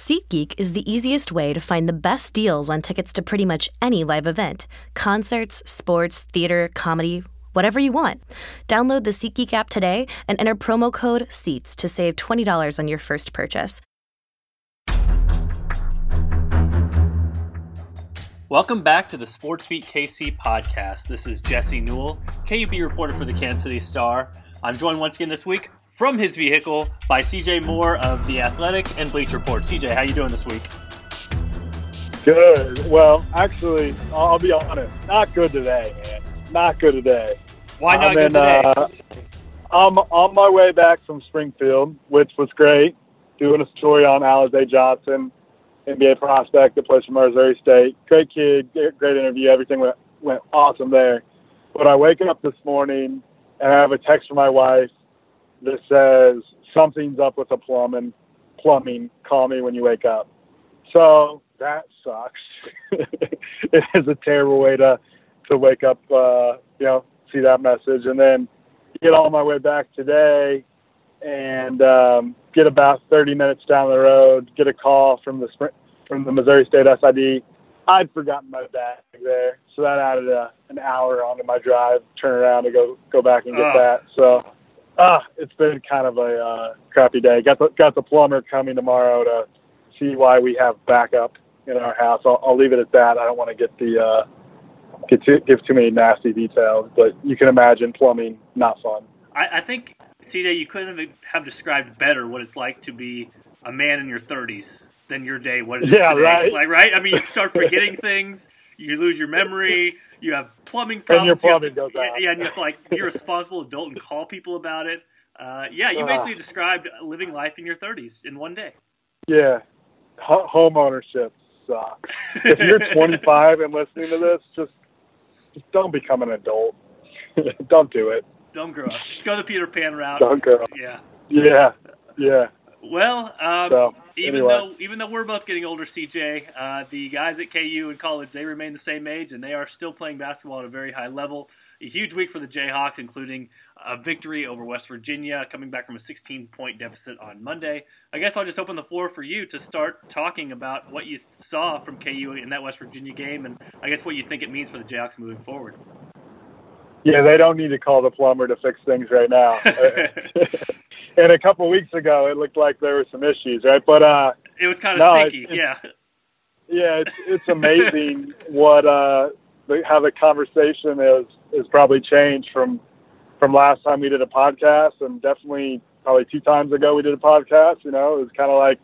SeatGeek is the easiest way to find the best deals on tickets to pretty much any live event concerts, sports, theater, comedy, whatever you want. Download the SeatGeek app today and enter promo code SEATS to save $20 on your first purchase. Welcome back to the SportsBeat KC podcast. This is Jesse Newell, KUB reporter for the Kansas City Star. I'm joined once again this week from his vehicle by CJ Moore of The Athletic and Bleacher Report. CJ, how you doing this week? Good. Well, actually, I'll be honest, not good today, man. Not good today. Why not I'm good in, today? Uh, I'm on my way back from Springfield, which was great, doing a story on Alize Johnson, NBA prospect that plays for Missouri State. Great kid, great interview. Everything went, went awesome there. But I wake up this morning and I have a text from my wife that says something's up with the plumbing. Plumbing. Call me when you wake up. So that sucks. it is a terrible way to to wake up. Uh, you know, see that message, and then get on my way back today, and um, get about 30 minutes down the road, get a call from the from the Missouri State SID. I'd forgotten my bag there, so that added a, an hour onto my drive. Turn around to go go back and get oh. that. So ah, it's been kind of a uh, crappy day. Got the got the plumber coming tomorrow to see why we have backup in our house. I'll, I'll leave it at that. I don't want to get the uh, get too, give too many nasty details, but you can imagine plumbing not fun. I, I think CJ, you couldn't have described better what it's like to be a man in your 30s than your day. What it is yeah, today. Right? Like right? I mean, you start forgetting things. You lose your memory you have plumbing problems. And your plumbing to, goes out. Yeah, and you have to like be a responsible adult and call people about it. Uh, yeah, you basically uh, described living life in your 30s in one day. Yeah, H- home ownership sucks. if you're 25 and listening to this, just just don't become an adult. don't do it. Don't grow up. Go the Peter Pan route. Don't grow up. Yeah. Yeah. Yeah. Well, um, so, even anyway. though even though we're both getting older, CJ, uh, the guys at KU and college they remain the same age and they are still playing basketball at a very high level. A huge week for the Jayhawks, including a victory over West Virginia, coming back from a 16-point deficit on Monday. I guess I'll just open the floor for you to start talking about what you saw from KU in that West Virginia game, and I guess what you think it means for the Jayhawks moving forward. Yeah, they don't need to call the plumber to fix things right now. and a couple of weeks ago, it looked like there were some issues, right? But uh, it was kind of no, stinky. It, yeah. Yeah, it's it's amazing what uh the, how the conversation is is probably changed from from last time we did a podcast, and definitely probably two times ago we did a podcast. You know, it was kind of like,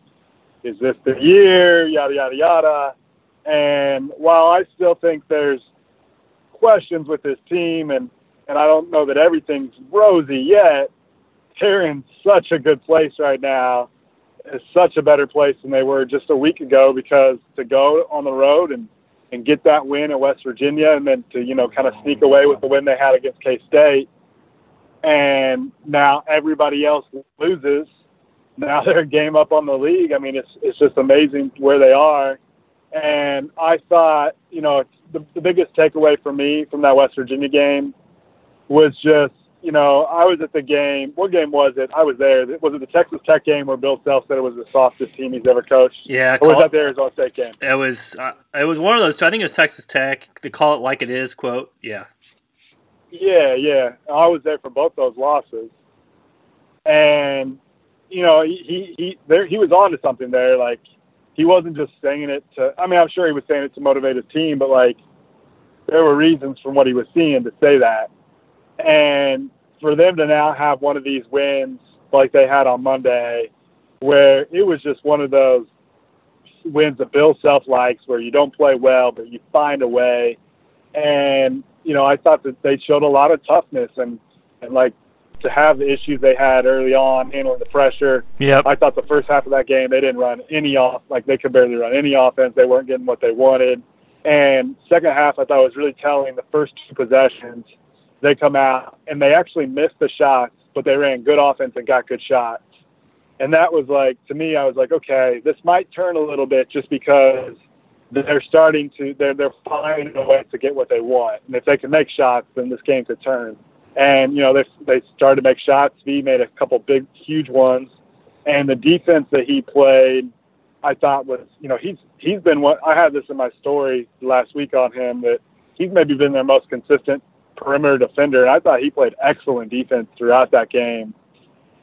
is this the year? Yada yada yada. And while I still think there's questions with this team, and and I don't know that everything's rosy yet. They're in such a good place right now. It's such a better place than they were just a week ago because to go on the road and and get that win at West Virginia, and then to you know kind of sneak away with the win they had against K State, and now everybody else loses. Now they're game up on the league. I mean, it's it's just amazing where they are. And I thought, you know, the, the biggest takeaway for me from that West Virginia game was just, you know, I was at the game. What game was it? I was there. Was it the Texas Tech game where Bill Self said it was the softest team he's ever coached? Yeah. Or was that the Arizona State game? It was. Uh, it was one of those. Two. I think it was Texas Tech. They call it like it is. Quote. Yeah. Yeah, yeah. I was there for both those losses, and you know, he he he, there, he was on to something there. Like he wasn't just saying it to. I mean, I'm sure he was saying it to motivate his team, but like there were reasons from what he was seeing to say that. And for them to now have one of these wins like they had on Monday, where it was just one of those wins that Bill Self likes, where you don't play well, but you find a way. And you know, I thought that they showed a lot of toughness and and like to have the issues they had early on handling the pressure. Yep. I thought the first half of that game they didn't run any off like they could barely run any offense. They weren't getting what they wanted. And second half I thought was really telling the first two possessions they come out and they actually missed the shots, but they ran good offense and got good shots. And that was like to me I was like, okay, this might turn a little bit just because they're starting to they're they're finding a way to get what they want. And if they can make shots, then this game could turn and you know they they started to make shots. He made a couple big, huge ones, and the defense that he played I thought was, you know, he's he's been what I had this in my story last week on him that he's maybe been their most consistent perimeter defender, and I thought he played excellent defense throughout that game.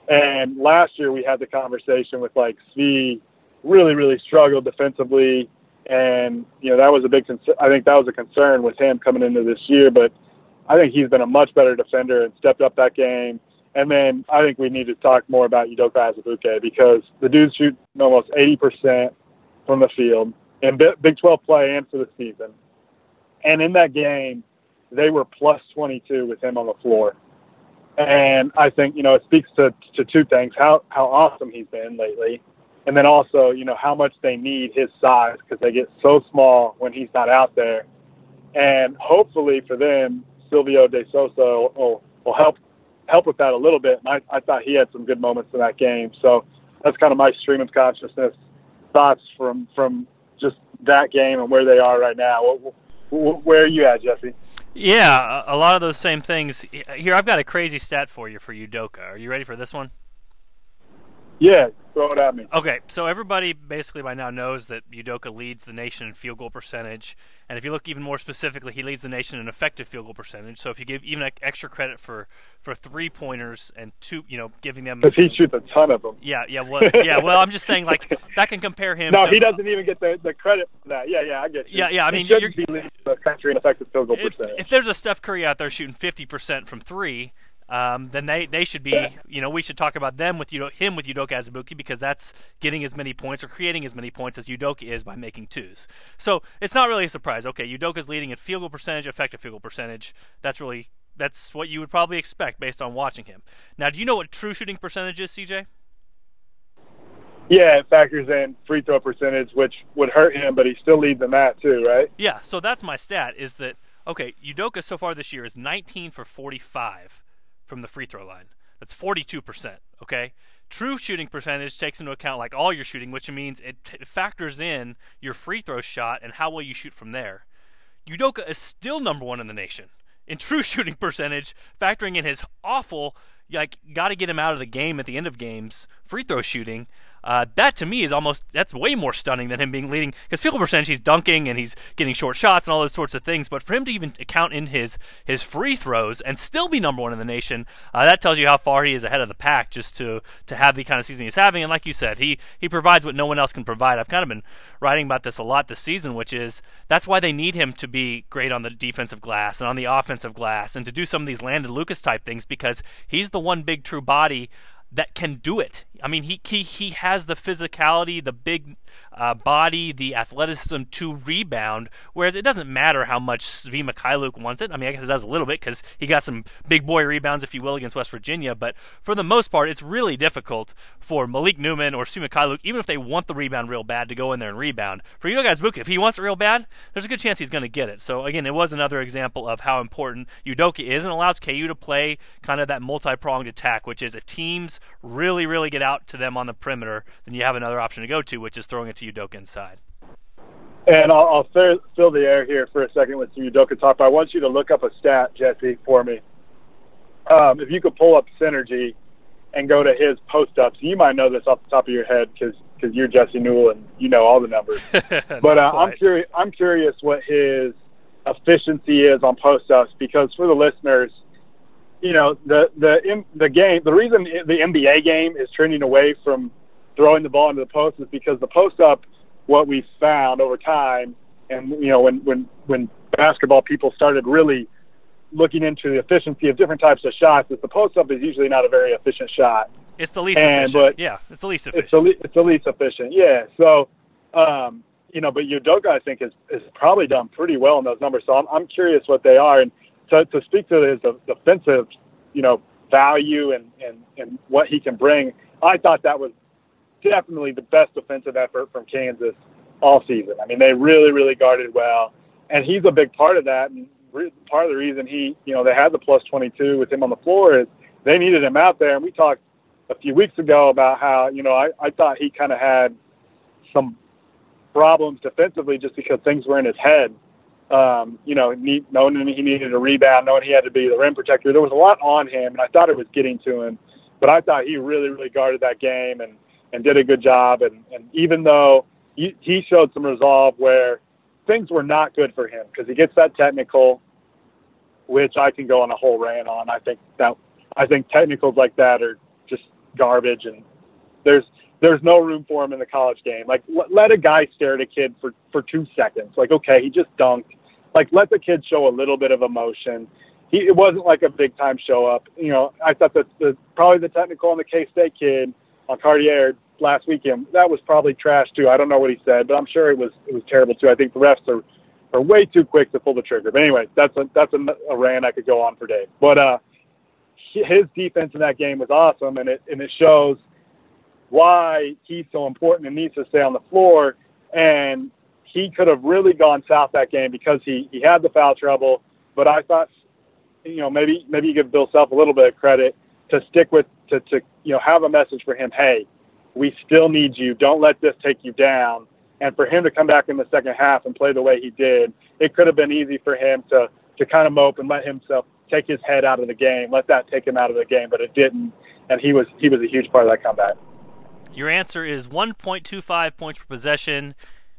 And last year we had the conversation with like Svi really really struggled defensively, and you know that was a big concern. I think that was a concern with him coming into this year, but I think he's been a much better defender and stepped up that game. And then I think we need to talk more about Udoka Azubuike because the dude's shooting almost 80% from the field in Big 12 play and for the season. And in that game, they were plus 22 with him on the floor. And I think, you know, it speaks to, to two things, how, how awesome he's been lately. And then also, you know, how much they need his size because they get so small when he's not out there. And hopefully for them, Silvio De Sousa will, will help help with that a little bit. And I, I thought he had some good moments in that game. So that's kind of my stream of consciousness thoughts from from just that game and where they are right now. Where are you at, Jesse? Yeah, a lot of those same things. Here, I've got a crazy stat for you for Udoka. Are you ready for this one? Yeah, throw it at me. Okay, so everybody basically by now knows that Udoka leads the nation in field goal percentage, and if you look even more specifically, he leads the nation in effective field goal percentage. So if you give even extra credit for for three pointers and two, you know, giving them because he shoots a ton of them. Yeah, yeah, well, yeah. Well, I'm just saying like that can compare him. no, to, he doesn't even get the, the credit for that. Yeah, yeah, I get you. Yeah, yeah. I mean, he shouldn't be leading the country in effective field goal if, percentage. If there's a Steph Curry out there shooting 50 percent from three um, then they, they should be you know we should talk about them with you know him with Udoka Azubuike because that's getting as many points or creating as many points as Udoka is by making twos. So it's not really a surprise. Okay, Udoka's leading in field goal percentage, effective field goal percentage. That's really that's what you would probably expect based on watching him. Now, do you know what true shooting percentage is, CJ? Yeah, it factors in free throw percentage, which would hurt him, but he still leads in that too, right? Yeah, so that's my stat. Is that okay? Udoka so far this year is 19 for 45 from the free throw line. That's 42%, okay? True shooting percentage takes into account like all your shooting, which means it t- factors in your free throw shot and how well you shoot from there. Udoka is still number 1 in the nation in true shooting percentage, factoring in his awful like got to get him out of the game at the end of games free throw shooting uh, that to me is almost that's way more stunning than him being leading because field goal percentage he's dunking and he's getting short shots and all those sorts of things. But for him to even count in his his free throws and still be number one in the nation, uh, that tells you how far he is ahead of the pack. Just to to have the kind of season he's having, and like you said, he he provides what no one else can provide. I've kind of been writing about this a lot this season, which is that's why they need him to be great on the defensive glass and on the offensive glass and to do some of these Landon Lucas type things because he's the one big true body that can do it. I mean, he he he has the physicality, the big uh, body, the athleticism to rebound. Whereas it doesn't matter how much Svi Mykhailiuk wants it. I mean, I guess it does a little bit because he got some big boy rebounds, if you will, against West Virginia. But for the most part, it's really difficult for Malik Newman or Svi Mykhailiuk, even if they want the rebound real bad, to go in there and rebound. For you guys, if he wants it real bad, there's a good chance he's going to get it. So again, it was another example of how important Udoka is and allows KU to play kind of that multi-pronged attack, which is if teams really, really get out to them on the perimeter, then you have another option to go to, which is throwing it to Udoka inside. And I'll, I'll fill, fill the air here for a second with some Udoka talk. But I want you to look up a stat, Jesse, for me. Um, if you could pull up Synergy and go to his post ups, you might know this off the top of your head because because you're Jesse Newell and you know all the numbers. but uh, I'm curious. I'm curious what his efficiency is on post ups because for the listeners, you know the the the game. The reason the NBA game is trending away from throwing the ball into the post is because the post up, what we found over time, and you know when when when basketball people started really looking into the efficiency of different types of shots, is the post up is usually not a very efficient shot. It's the least and, efficient. But yeah, it's the least efficient. It's the, le- it's the least efficient. Yeah. So, um, you know, but Udoka, I think, is has probably done pretty well in those numbers. So I'm, I'm curious what they are. And to, to speak to his defensive, you know, value and, and, and what he can bring, I thought that was definitely the best defensive effort from Kansas all season. I mean, they really, really guarded well, and he's a big part of that. And re- part of the reason he, you know, they had the plus 22 with him on the floor is they needed him out there. And we talked a few weeks ago about how, you know, I, I thought he kind of had some problems defensively just because things were in his head. Um, you know, need, knowing he needed a rebound, knowing he had to be the rim protector. There was a lot on him, and I thought it was getting to him. But I thought he really, really guarded that game, and and did a good job. And, and even though he he showed some resolve where things were not good for him because he gets that technical, which I can go on a whole rant on. I think that I think technicals like that are just garbage, and there's there's no room for him in the college game. Like let, let a guy stare at a kid for for two seconds. Like okay, he just dunked. Like let the kid show a little bit of emotion. He it wasn't like a big time show up. You know, I thought that the probably the technical on the K State kid on Cartier last weekend that was probably trash too. I don't know what he said, but I'm sure it was it was terrible too. I think the refs are are way too quick to pull the trigger. But anyway, that's a that's a, a rant I could go on for days. But uh, his defense in that game was awesome, and it and it shows why he's so important and needs to stay on the floor. And he could have really gone south that game because he he had the foul trouble. But I thought, you know, maybe maybe you give Bill Self a little bit of credit to stick with to to you know have a message for him. Hey, we still need you. Don't let this take you down. And for him to come back in the second half and play the way he did, it could have been easy for him to to kind of mope and let himself take his head out of the game, let that take him out of the game, but it didn't, and he was he was a huge part of that comeback. Your answer is 1.25 points per possession.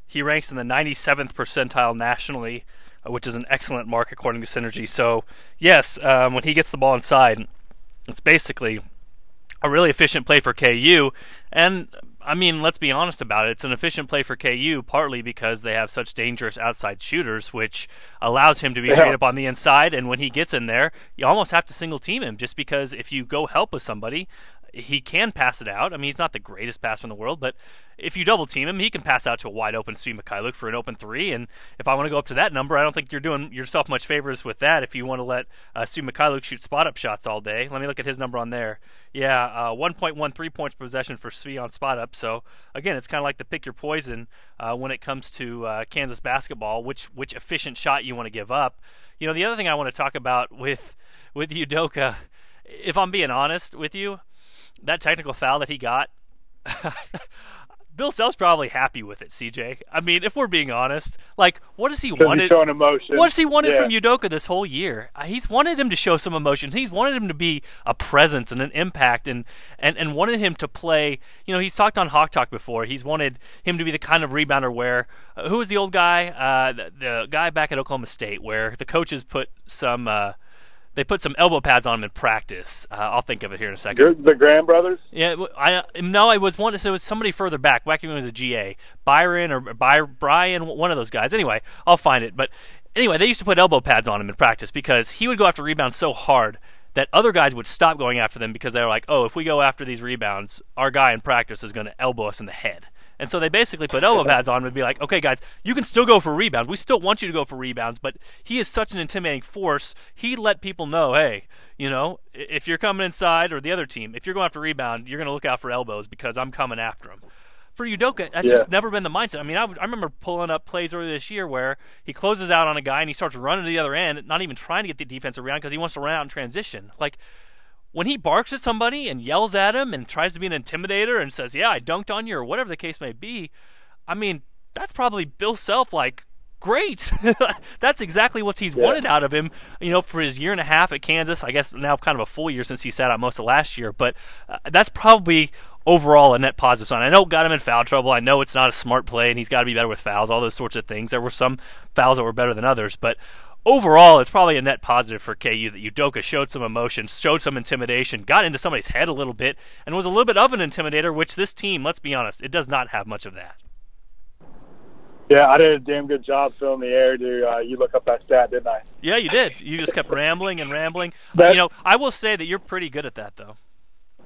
He ranks in the 97th percentile nationally, uh, which is an excellent mark according to Synergy. So, yes, um, when he gets the ball inside, it's basically a really efficient play for KU. And I mean, let's be honest about it. It's an efficient play for KU, partly because they have such dangerous outside shooters, which allows him to be yeah. up on the inside. And when he gets in there, you almost have to single team him, just because if you go help with somebody, he can pass it out. I mean, he's not the greatest passer in the world, but if you double team him, he can pass out to a wide open Svi Mykhailiuk for an open three. And if I want to go up to that number, I don't think you're doing yourself much favors with that. If you want to let uh, Svi Mykhailiuk shoot spot up shots all day, let me look at his number on there. Yeah, uh, 1.13 points per possession for Svi on spot up. So again, it's kind of like the pick your poison uh, when it comes to uh, Kansas basketball, which which efficient shot you want to give up. You know, the other thing I want to talk about with with Udoka, if I'm being honest with you that technical foul that he got, Bill Self's probably happy with it, CJ. I mean, if we're being honest, like, what does he wanted? Showing emotion. What does he wanted yeah. from Udoka this whole year? Uh, he's wanted him to show some emotion. He's wanted him to be a presence and an impact, and and and wanted him to play. You know, he's talked on Hawk Talk before. He's wanted him to be the kind of rebounder where uh, who was the old guy, uh, the, the, guy back at Oklahoma State, where the coaches put some. Uh, they put some elbow pads on him in practice. Uh, I'll think of it here in a second. The Graham brothers? Yeah, I no, I was one. So it was somebody further back, when was a GA, Byron or By, Brian, one of those guys. Anyway, I'll find it. But anyway, they used to put elbow pads on him in practice because he would go after rebounds so hard that other guys would stop going after them because they were like, oh, if we go after these rebounds, our guy in practice is going to elbow us in the head. And so they basically put elbow pads on and be like, okay, guys, you can still go for rebounds. We still want you to go for rebounds, but he is such an intimidating force. He let people know, hey, you know, if you're coming inside or the other team, if you're going after rebound, you're going to look out for elbows because I'm coming after him. For Udoka, that's yeah. just never been the mindset. I mean, I, I remember pulling up plays earlier this year where he closes out on a guy and he starts running to the other end, not even trying to get the defense around because he wants to run out in transition. Like, when he barks at somebody and yells at him and tries to be an intimidator and says, "Yeah, I dunked on you" or whatever the case may be, I mean, that's probably Bill Self like great. that's exactly what he's yeah. wanted out of him, you know, for his year and a half at Kansas. I guess now kind of a full year since he sat out most of last year, but uh, that's probably overall a net positive sign. I know it got him in foul trouble. I know it's not a smart play and he's got to be better with fouls, all those sorts of things. There were some fouls that were better than others, but overall, it's probably a net positive for KU that Udoka showed some emotion, showed some intimidation, got into somebody's head a little bit, and was a little bit of an intimidator, which this team, let's be honest, it does not have much of that. Yeah, I did a damn good job filling the air, dude. Uh, you look up that stat, didn't I? Yeah, you did. You just kept rambling and rambling. That, you know, I will say that you're pretty good at that, though.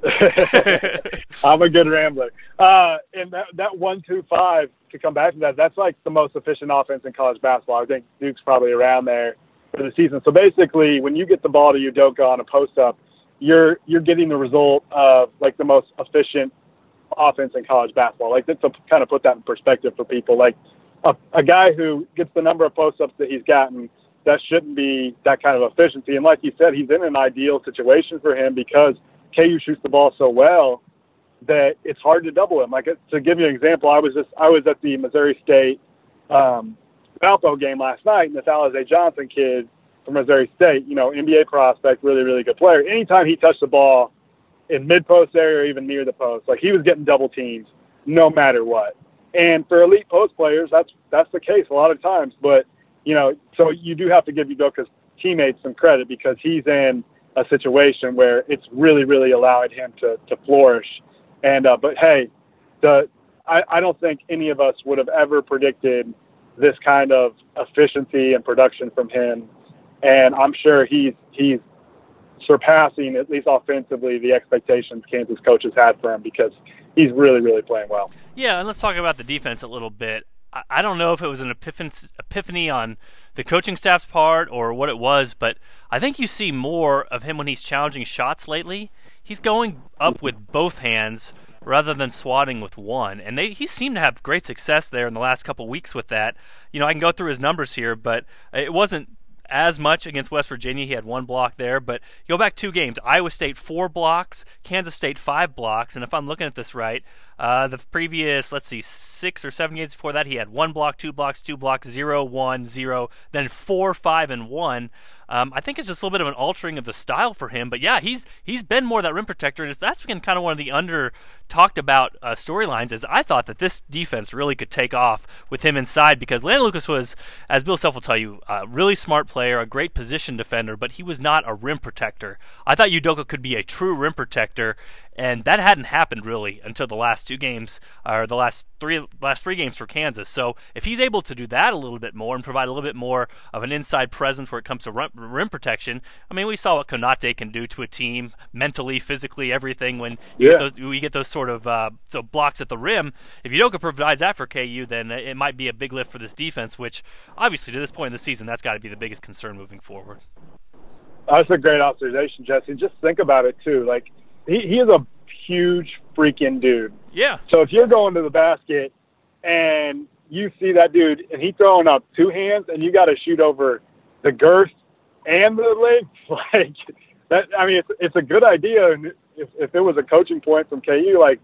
I'm a good rambler. Uh, and that that one two five to come back to that, that's like the most efficient offense in college basketball. I think Duke's probably around there for the season. So basically, when you get the ball to Udoka on a post up, you're you're getting the result of like the most efficient offense in college basketball. Like that's to kind of put that in perspective for people. Like a, a guy who gets the number of post ups that he's gotten, that shouldn't be that kind of efficiency. And like you said, he's in an ideal situation for him because KU shoots the ball so well that it's hard to double him. Like to give you an example, I was just I was at the Missouri State um, Valpo game last night, and this Alize Johnson kid from Missouri State, you know, NBA prospect, really really good player. Anytime he touched the ball in mid post area or even near the post, like he was getting double teams no matter what. And for elite post players, that's that's the case a lot of times. But you know, so you do have to give Udoka's teammates some credit because he's in a situation where it's really, really allowed him to to flourish. And uh, but hey, the I, I don't think any of us would have ever predicted this kind of efficiency and production from him. And I'm sure he's he's surpassing at least offensively the expectations Kansas coaches had for him because he's really really playing well. Yeah, and let's talk about the defense a little bit. I don't know if it was an epiphany on the coaching staff's part or what it was, but I think you see more of him when he's challenging shots lately. He's going up with both hands rather than swatting with one. And they he seemed to have great success there in the last couple weeks with that. You know, I can go through his numbers here, but it wasn't as much against West Virginia. He had one block there, but go back two games. Iowa State four blocks, Kansas State five blocks, and if I'm looking at this right, uh, the previous let's see six or seven games before that, he had one block, two blocks, two blocks, zero, one, zero, then four, five, and one. Um, I think it's just a little bit of an altering of the style for him. But yeah, he's he's been more that rim protector, and that's been kind of one of the under talked about uh, storylines. Is I thought that this defense really could take off with him inside because Landon Lucas was, as Bill Self will tell you, a really smart player, a great position defender, but he was not a rim protector. I thought Udoka could be a true rim protector, and that hadn't happened really until the last two games or the last three last three games for Kansas. So if he's able to do that a little bit more and provide a little bit more of an inside presence where it comes to rim protection, I mean, we saw what Konate can do to a team mentally, physically, everything when you yeah. get those, we get those sort of uh, so blocks at the rim. If Udoka provides that for KU, then it might be a big lift for this defense, which obviously to this point in the season, that's got to be the biggest concern moving forward. That's a great observation, Jesse. Just think about it too. Like he, he is a huge freaking dude. Yeah. So if you're going to the basket and you see that dude and he throwing up two hands and you got to shoot over the girth and the legs, like that. I mean, it's it's a good idea. And if if it was a coaching point from KU, like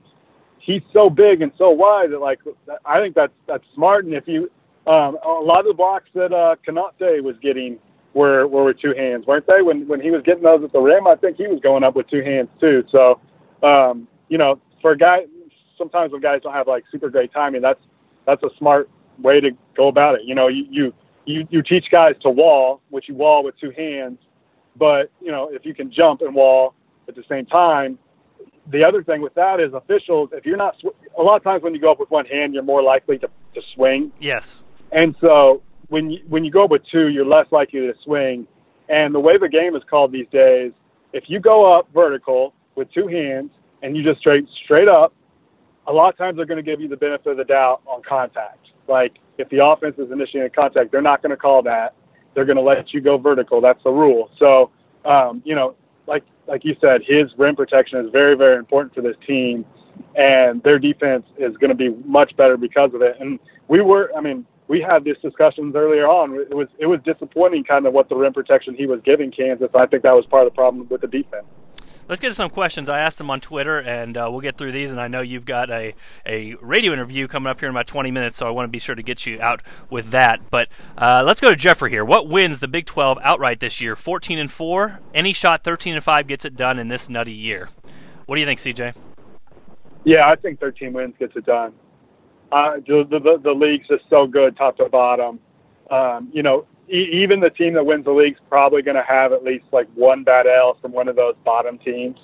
he's so big and so wide that like I think that's that's smart. And if you um, a lot of the blocks that uh, Konate was getting were were with two hands, weren't they? When when he was getting those at the rim, I think he was going up with two hands too. So, um, you know, for a guy, sometimes when guys don't have like super great timing, that's that's a smart way to go about it. You know, you you you, you teach guys to wall, which you wall with two hands, but you know if you can jump and wall at the same time. The other thing with that is officials. If you're not, a lot of times when you go up with one hand, you're more likely to, to swing. Yes. And so when you, when you go with two, you're less likely to swing. And the way the game is called these days, if you go up vertical with two hands and you just straight straight up, a lot of times they're going to give you the benefit of the doubt on contact. Like if the offense is initiating contact, they're not going to call that. They're going to let you go vertical. That's the rule. So, um, you know, like like you said, his rim protection is very very important for this team, and their defense is going to be much better because of it. And we were, I mean, we had these discussions earlier on. It was it was disappointing, kind of what the rim protection he was giving Kansas. I think that was part of the problem with the defense. Let's get to some questions. I asked them on Twitter, and uh, we'll get through these. And I know you've got a, a radio interview coming up here in about 20 minutes, so I want to be sure to get you out with that. But uh, let's go to Jeffrey here. What wins the Big 12 outright this year? 14 and four. Any shot 13 and five gets it done in this nutty year. What do you think, CJ? Yeah, I think 13 wins gets it done. Uh, the, the the league's just so good, top to bottom. Um, you know, e- even the team that wins the league's probably going to have at least like one bad L from one of those bottom teams.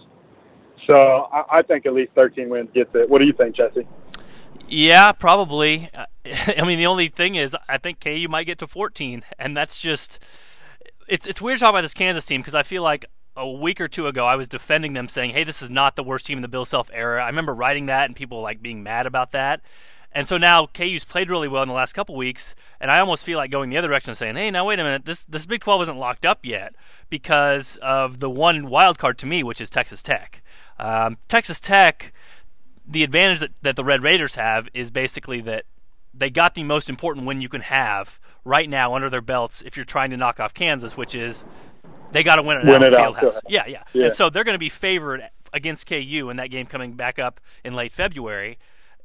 So I, I think at least 13 wins gets it. What do you think, Jesse? Yeah, probably. I mean, the only thing is, I think KU might get to 14, and that's just it's it's weird to talk about this Kansas team because I feel like a week or two ago I was defending them, saying, "Hey, this is not the worst team in the Bill Self era." I remember writing that and people like being mad about that. And so now KU's played really well in the last couple weeks, and I almost feel like going the other direction and saying, "Hey, now wait a minute, this this Big 12 isn't locked up yet because of the one wild card to me, which is Texas Tech. Um, Texas Tech, the advantage that, that the Red Raiders have is basically that they got the most important win you can have right now under their belts if you're trying to knock off Kansas, which is they got to win it win out of Fieldhouse. Yeah, yeah, yeah. And so they're going to be favored against KU in that game coming back up in late February.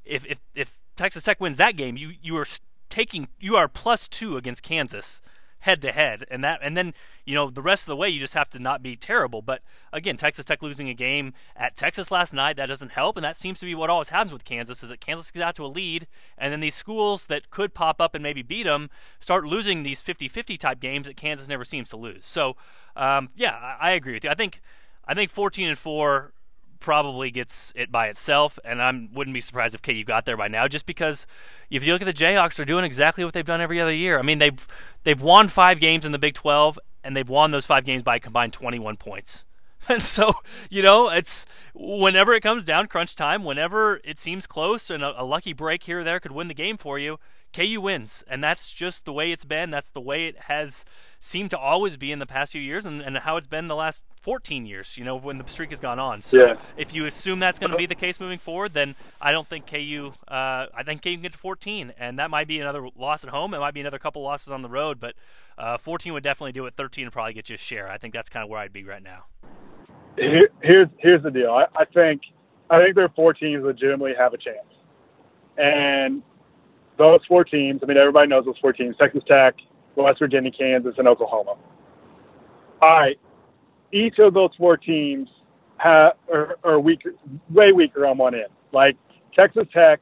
If if if Texas Tech wins that game, you you are taking you are plus two against Kansas head to head, and that and then you know the rest of the way you just have to not be terrible. But again, Texas Tech losing a game at Texas last night that doesn't help, and that seems to be what always happens with Kansas is that Kansas gets out to a lead, and then these schools that could pop up and maybe beat them start losing these 50-50 type games that Kansas never seems to lose. So um, yeah, I, I agree with you. I think I think 14 and four probably gets it by itself, and I wouldn't be surprised if KU got there by now, just because if you look at the Jayhawks, they're doing exactly what they've done every other year. I mean, they've they've won five games in the Big 12, and they've won those five games by combined 21 points. And so, you know, it's whenever it comes down crunch time, whenever it seems close and a, a lucky break here or there could win the game for you, KU wins, and that's just the way it's been. That's the way it has seemed to always be in the past few years, and, and how it's been the last 14 years. You know, when the streak has gone on. So yeah. if you assume that's going to be the case moving forward, then I don't think KU. Uh, I think KU can get to 14, and that might be another loss at home. It might be another couple losses on the road, but uh, 14 would definitely do it. 13 would probably get you a share. I think that's kind of where I'd be right now. Here, here's here's the deal. I, I think I think there are four teams legitimately have a chance, and those four teams. I mean, everybody knows those four teams: Texas Tech, West Virginia, Kansas, and Oklahoma. All right, each of those four teams have, are, are weaker, way weaker on one end. Like Texas Tech,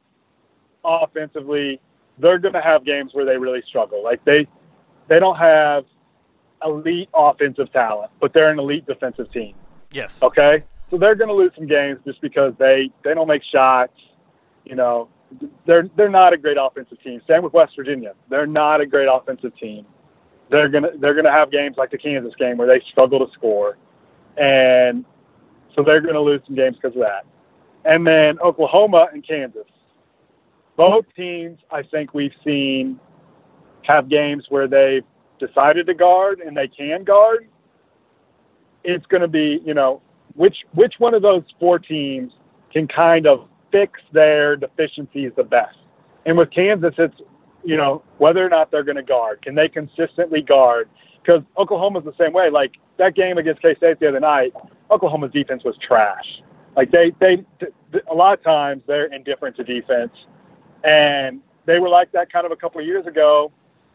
offensively, they're going to have games where they really struggle. Like they, they don't have elite offensive talent, but they're an elite defensive team. Yes. Okay. So they're going to lose some games just because they they don't make shots. You know, they're they're not a great offensive team. Same with West Virginia. They're not a great offensive team. They're gonna they're gonna have games like the Kansas game where they struggle to score, and so they're gonna lose some games because of that. And then Oklahoma and Kansas, both teams I think we've seen have games where they've decided to guard and they can guard. It's to be you know which which one of those four teams can kind of fix their deficiencies the best. And with Kansas, it's you know whether or not they're going to guard. Can they consistently guard? Because Oklahoma's the same way. Like that game against K State the other night, Oklahoma's defense was trash. Like they they a lot of times they're indifferent to defense, and they were like that kind of a couple of years ago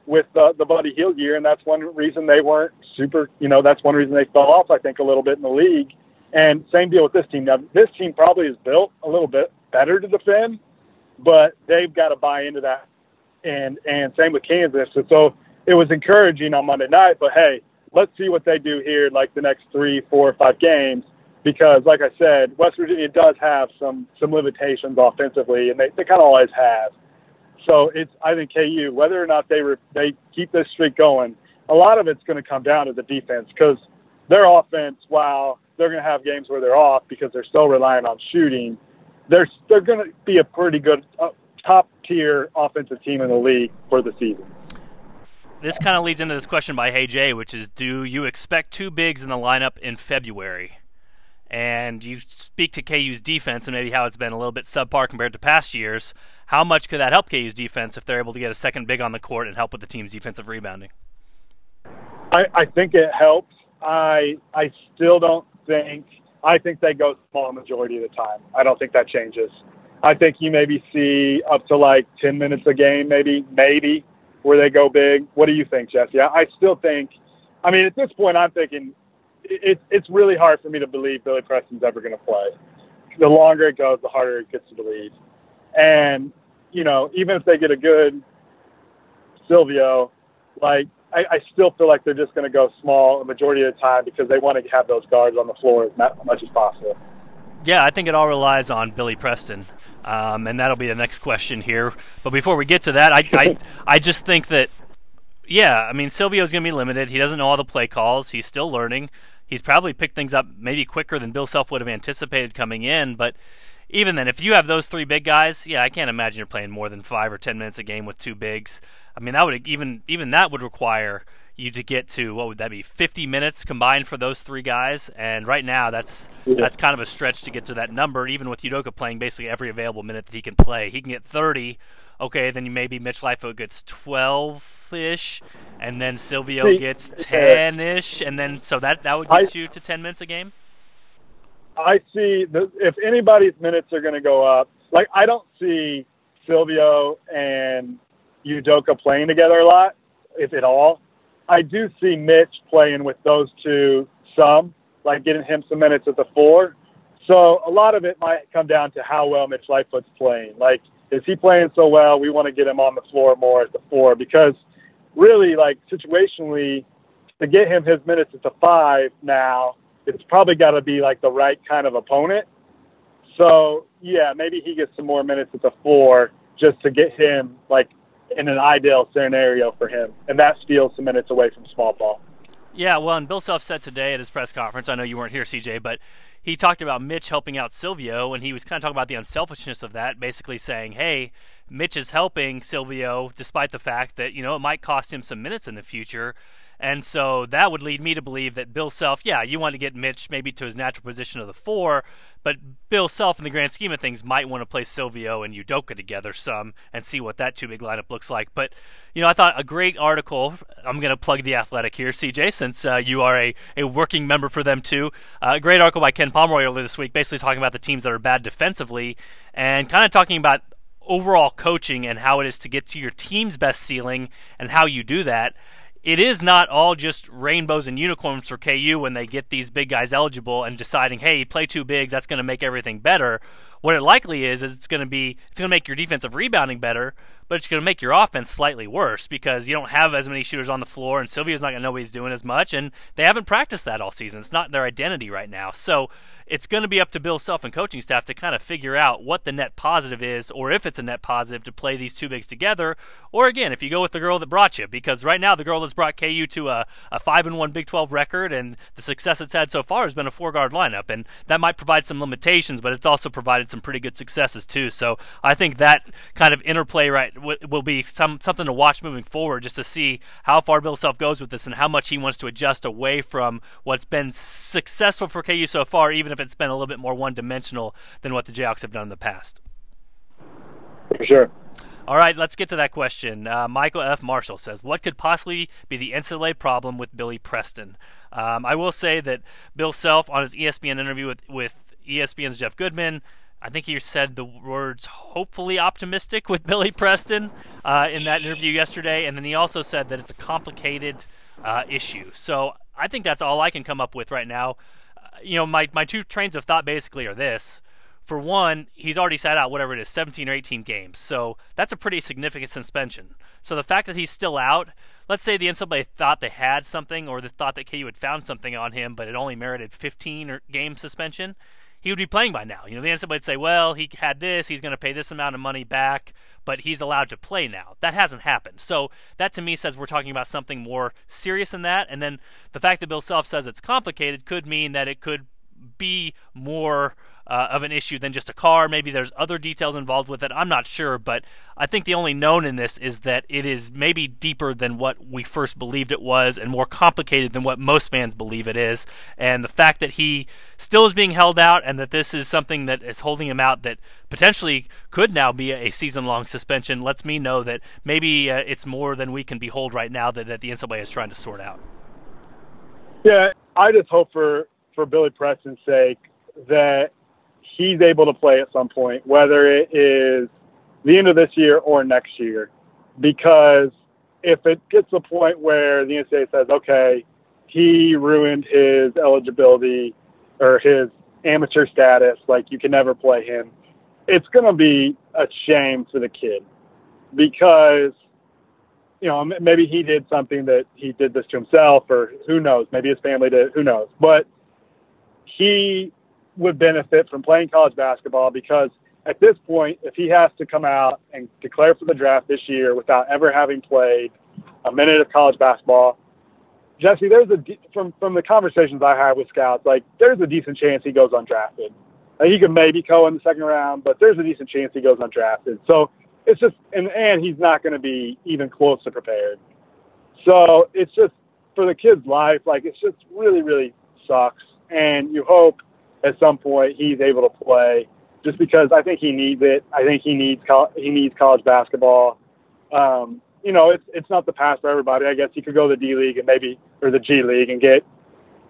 with the, the Buddy Hield year, and that's one reason they weren't super. You know, that's one reason they fell off. I think a little bit in the league. And same deal with this team. Now, this team probably is built a little bit better to defend, but they've got to buy into that. And and same with Kansas. And so it was encouraging on Monday night. But hey, let's see what they do here, like the next three, four, five games, because like I said, West Virginia does have some some limitations offensively, and they they kind of always have. So it's I think KU whether or not they re, they keep this streak going, a lot of it's going to come down to the defense because their offense, while they're going to have games where they're off because they're still relying on shooting they're they're going to be a pretty good uh, top tier offensive team in the league for the season. This kind of leads into this question by Hey Jay, which is: Do you expect two bigs in the lineup in February? And you speak to KU's defense and maybe how it's been a little bit subpar compared to past years. How much could that help KU's defense if they're able to get a second big on the court and help with the team's defensive rebounding? I, I think it helps. I I still don't think I think they go small majority of the time. I don't think that changes. I think you maybe see up to like 10 minutes a game, maybe, maybe where they go big. What do you think, Jesse? I still think, I mean, at this point, I'm thinking it, it's really hard for me to believe Billy Preston's ever going to play. The longer it goes, the harder it gets to believe. And, you know, even if they get a good Silvio, like I, I still feel like they're just going to go small a majority of the time because they want to have those guards on the floor as much as possible. Yeah, I think it all relies on Billy Preston. Um, and that'll be the next question here. But before we get to that, I, I, I just think that, yeah, I mean, Silvio's going to be limited. He doesn't know all the play calls. He's still learning. He's probably picked things up maybe quicker than Bill Self would have anticipated coming in. But even then, if you have those three big guys, yeah, I can't imagine you're playing more than five or ten minutes a game with two bigs. I mean, that would even even that would require you to get to what would that be 50 minutes combined for those three guys and right now that's yeah. that's kind of a stretch to get to that number even with Udoka playing basically every available minute that he can play he can get 30 okay then maybe Mitch Lightfoot gets 12ish and then Silvio gets uh, 10ish and then so that that would get you to 10 minutes a game I see if anybody's minutes are going to go up like I don't see Silvio and Udoka playing together a lot, if at all. I do see Mitch playing with those two some, like getting him some minutes at the four. So a lot of it might come down to how well Mitch Lightfoot's playing. Like, is he playing so well? We want to get him on the floor more at the four because really, like situationally, to get him his minutes at the five now, it's probably got to be like the right kind of opponent. So yeah, maybe he gets some more minutes at the four just to get him like in an ideal scenario for him, and that steals some minutes away from small ball. Yeah, well, and Bill Self said today at his press conference. I know you weren't here, CJ, but he talked about Mitch helping out Silvio, and he was kind of talking about the unselfishness of that, basically saying, "Hey, Mitch is helping Silvio, despite the fact that you know it might cost him some minutes in the future." And so that would lead me to believe that Bill Self, yeah, you want to get Mitch maybe to his natural position of the four, but Bill Self, in the grand scheme of things, might want to play Silvio and Udoka together some and see what that two big lineup looks like. But, you know, I thought a great article. I'm going to plug The Athletic here, CJ, since uh, you are a, a working member for them too. Uh, a great article by Ken Pomeroy earlier this week, basically talking about the teams that are bad defensively and kind of talking about overall coaching and how it is to get to your team's best ceiling and how you do that it is not all just rainbows and unicorns for KU when they get these big guys eligible and deciding, hey, play two bigs, that's going to make everything better. What it likely is is it's going to be it's going to make your defensive rebounding better, but it's going to make your offense slightly worse because you don't have as many shooters on the floor, and Silvio's not going to know what he's doing as much, and they haven't practiced that all season. It's not their identity right now. So it's going to be up to Bill Self and coaching staff to kind of figure out what the net positive is, or if it's a net positive to play these two bigs together, or again, if you go with the girl that brought you, because right now the girl that's brought KU to a, a five and one Big 12 record, and the success it's had so far has been a four guard lineup, and that might provide some limitations, but it's also provided some pretty good successes too. So I think that kind of interplay right will be some something to watch moving forward, just to see how far Bill Self goes with this and how much he wants to adjust away from what's been successful for KU so far, even if it's been a little bit more one dimensional than what the Jayhawks have done in the past. For sure. All right, let's get to that question. Uh, Michael F. Marshall says, "What could possibly be the NCAA problem with Billy Preston?" Um, I will say that Bill Self on his ESPN interview with with ESPN's Jeff Goodman I think he said the words hopefully optimistic with Billy Preston uh, in that interview yesterday. And then he also said that it's a complicated uh, issue. So I think that's all I can come up with right now. Uh, you know, my, my two trains of thought basically are this. For one, he's already sat out whatever it is, 17 or 18 games. So that's a pretty significant suspension. So the fact that he's still out, let's say the NCAA thought they had something or they thought that KU had found something on him, but it only merited 15 or game suspension he would be playing by now. You know, the NCAA would say, well, he had this, he's going to pay this amount of money back, but he's allowed to play now. That hasn't happened. So that to me says we're talking about something more serious than that. And then the fact that Bill Self says it's complicated could mean that it could be more uh, of an issue than just a car. Maybe there's other details involved with it. I'm not sure, but I think the only known in this is that it is maybe deeper than what we first believed it was and more complicated than what most fans believe it is. And the fact that he still is being held out and that this is something that is holding him out that potentially could now be a season long suspension lets me know that maybe uh, it's more than we can behold right now that, that the NCAA is trying to sort out. Yeah, I just hope for, for Billy Preston's sake that he's able to play at some point, whether it is the end of this year or next year. Because if it gets to a point where the NCAA says, okay, he ruined his eligibility or his amateur status, like you can never play him, it's going to be a shame for the kid because, you know, maybe he did something that he did this to himself or who knows, maybe his family did, who knows. But he would benefit from playing college basketball because at this point, if he has to come out and declare for the draft this year without ever having played a minute of college basketball, Jesse, there's a from from the conversations I had with scouts, like there's a decent chance he goes undrafted. Like, he could maybe go in the second round, but there's a decent chance he goes undrafted. So it's just and and he's not going to be even close to prepared. So it's just for the kid's life, like it's just really really sucks. And you hope at some point he's able to play, just because I think he needs it. I think he needs he needs college basketball. Um, you know, it's it's not the path for everybody. I guess he could go to the D League and maybe or the G League and get,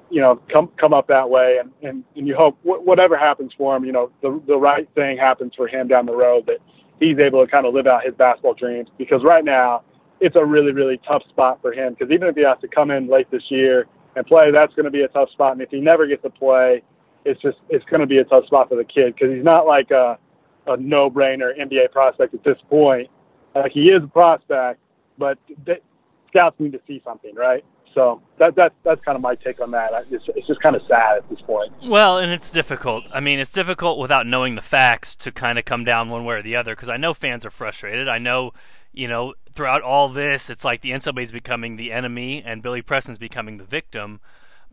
you know, come come up that way. And and, and you hope wh- whatever happens for him, you know, the the right thing happens for him down the road that he's able to kind of live out his basketball dreams. Because right now, it's a really really tough spot for him because even if he has to come in late this year and play, that's going to be a tough spot. And if he never gets to play, it's just it's going to be a tough spot for the kid because he's not like a a no brainer NBA prospect at this point. Like he is a prospect, but scouts need to see something, right? So that that that's kind of my take on that. It's, it's just kind of sad at this point. Well, and it's difficult. I mean, it's difficult without knowing the facts to kind of come down one way or the other. Because I know fans are frustrated. I know, you know, throughout all this, it's like the NCAA is becoming the enemy and Billy Preston's becoming the victim.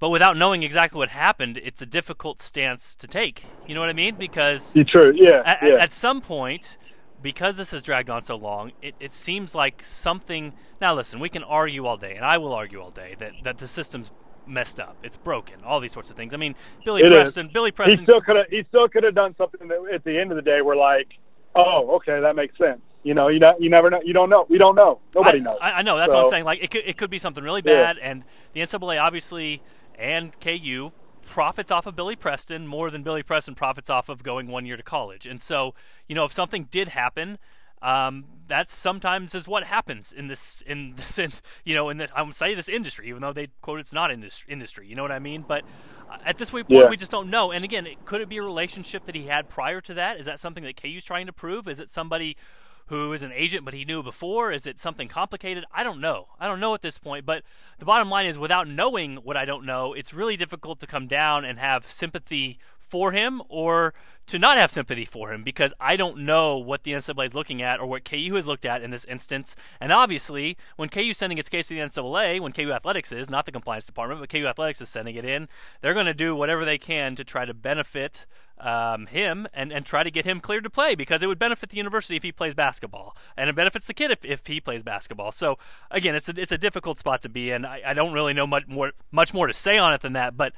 But without knowing exactly what happened, it's a difficult stance to take. You know what I mean? Because true, yeah, at, yeah. at some point because this has dragged on so long, it, it seems like something. Now, listen, we can argue all day, and I will argue all day that, that the system's messed up, it's broken, all these sorts of things. I mean, Billy it Preston, is. Billy Preston, he still could have he still could have done something that at the end of the day we're like, oh, okay, that makes sense. You know, you know, you never know. You don't know. We don't know. Nobody I, knows. I, I know. That's so, what I'm saying. Like, it could, it could be something really bad, yeah. and the NCAA obviously and KU profits off of Billy Preston more than Billy Preston profits off of going one year to college. And so, you know, if something did happen, um, that's sometimes is what happens in this in this in, you know in the I would say this industry, even though they quote it's not industry. Industry, you know what I mean? But uh, at this point, yeah. we just don't know. And again, it, could it be a relationship that he had prior to that? Is that something that KU's trying to prove? Is it somebody? Who is an agent but he knew before? Is it something complicated? I don't know. I don't know at this point. But the bottom line is, without knowing what I don't know, it's really difficult to come down and have sympathy for him or to not have sympathy for him because I don't know what the NCAA is looking at or what KU has looked at in this instance. And obviously, when KU is sending its case to the NCAA, when KU Athletics is, not the compliance department, but KU Athletics is sending it in, they're going to do whatever they can to try to benefit um, him and, and try to get him cleared to play because it would benefit the university if he plays basketball, and it benefits the kid if, if he plays basketball. So again, it's a, it's a difficult spot to be in. I, I don't really know much more much more to say on it than that, but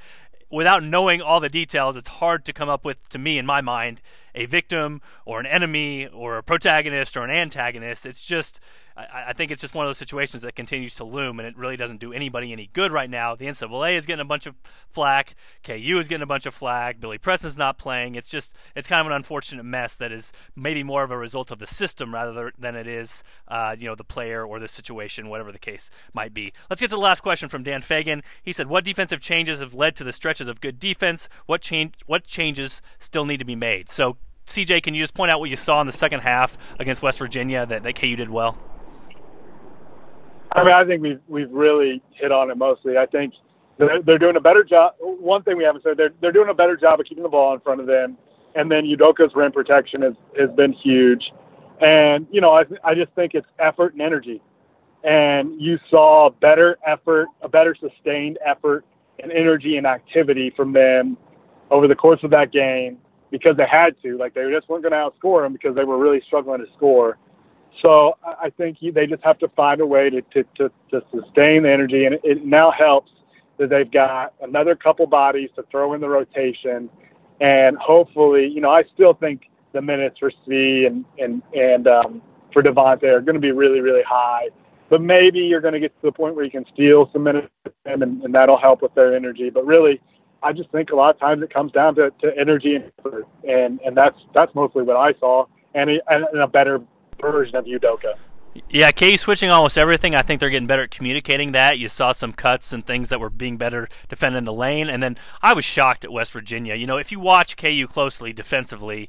without knowing all the details, it's hard to come up with, to me, in my mind, a victim or an enemy or a protagonist or an antagonist. It's just, I, I, think it's just one of those situations that continues to loom, and it really doesn't do anybody any good right now. The NCAA is getting a bunch of flack. KU is getting a bunch of flack. Billy Preston's not playing. It's just, it's kind of an unfortunate mess that is maybe more of a result of the system rather than it is, uh, you know, the player or the situation, whatever the case might be. Let's get to the last question from Dan Fagan. He said, "What defensive changes have led to the stretches of good defense? What change? What changes still need to be made?" So CJ, can you just point out what you saw in the second half against West Virginia that, that KU did well? I mean, I think we've we've really hit on it mostly. I think they're, they're doing a better job. One thing we haven't said they're they're doing a better job of keeping the ball in front of them, and then Udoka's rim protection has has been huge. And you know, I I just think it's effort and energy, and you saw better effort, a better sustained effort and energy and activity from them over the course of that game because they had to. Like they just weren't going to outscore them because they were really struggling to score. So I think they just have to find a way to, to, to, to sustain the energy. And it now helps that they've got another couple bodies to throw in the rotation. And hopefully, you know, I still think the minutes for C and, and, and um, for Devonte are going to be really, really high. But maybe you're going to get to the point where you can steal some minutes and, and that'll help with their energy. But really, I just think a lot of times it comes down to, to energy and effort, and and that's that's mostly what I saw, and a, and a better version of Udoka. Yeah, KU switching almost everything. I think they're getting better at communicating that. You saw some cuts and things that were being better defending the lane, and then I was shocked at West Virginia. You know, if you watch KU closely defensively,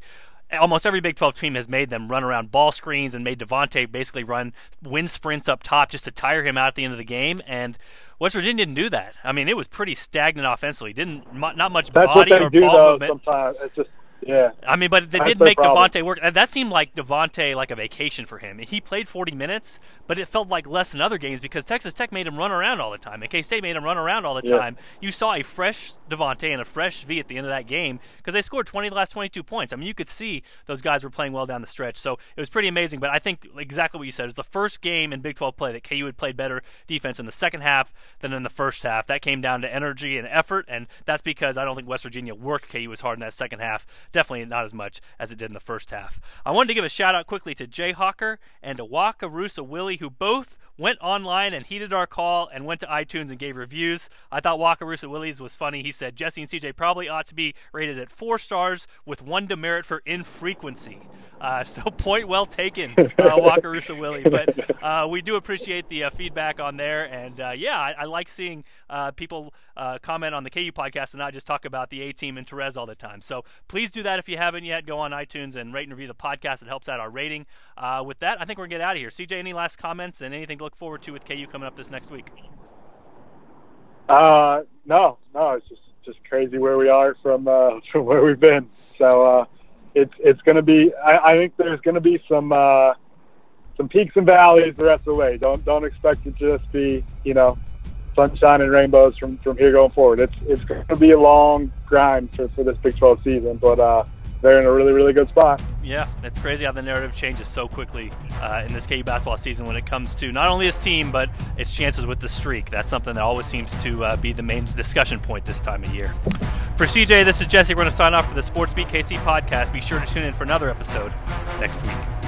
almost every Big 12 team has made them run around ball screens and made Devonte basically run wind sprints up top just to tire him out at the end of the game. And West Virginia didn't do that. I mean, it was pretty stagnant offensively. Didn't not much That's body or do, ball though, movement. Sometimes it's just yeah. I mean, but they did make Devonte work. That seemed like Devonte like a vacation for him. He played 40 minutes, but it felt like less than other games because Texas Tech made him run around all the time, and K State made him run around all the yeah. time. You saw a fresh Devonte and a fresh V at the end of that game because they scored 20 of the last 22 points. I mean, you could see those guys were playing well down the stretch, so it was pretty amazing. But I think exactly what you said is the first game in Big 12 play that KU had played better defense in the second half than in the first half. That came down to energy and effort, and that's because I don't think West Virginia worked KU as hard in that second half. Definitely not as much as it did in the first half. I wanted to give a shout out quickly to Jay Hawker and to Wakarusa Willie, who both went online and heeded our call and went to iTunes and gave reviews. I thought Wakarusa Willies was funny. He said Jesse and CJ probably ought to be rated at four stars with one demerit for infrequency. Uh, so point well taken, uh, Wakarusa Willie. But uh, we do appreciate the uh, feedback on there, and uh, yeah, I, I, like seeing uh, people comment on the KU podcast and not just talk about the A team and Therese all the time. So please do that if you haven't yet. Go on iTunes and rate and review the podcast. It helps out our rating. with that, I think we're gonna get out of here. CJ, any last comments and anything to look forward to with KU coming up this next week? Uh, no, no, it's just just crazy where we are from from where we've been. So it's it's going to be. I, I think there's going to be some uh, some peaks and valleys the rest of the way. Don't don't expect it to just be you know sunshine and rainbows from from here going forward. It's it's going to be a long grind for, for this Big 12 season, but uh, they're in a really, really good spot. Yeah, it's crazy how the narrative changes so quickly uh, in this KU basketball season when it comes to not only his team, but its chances with the streak. That's something that always seems to uh, be the main discussion point this time of year. For CJ, this is Jesse. We're going to sign off for the Sports Beat KC podcast. Be sure to tune in for another episode next week.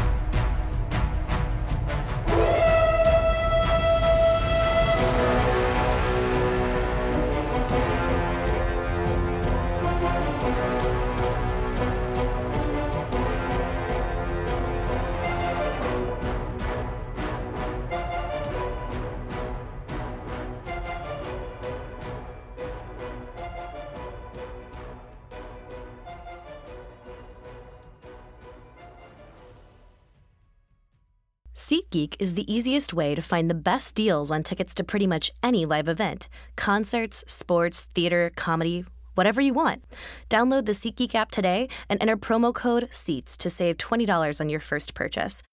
SeatGeek is the easiest way to find the best deals on tickets to pretty much any live event concerts, sports, theater, comedy, whatever you want. Download the SeatGeek app today and enter promo code SEATS to save $20 on your first purchase.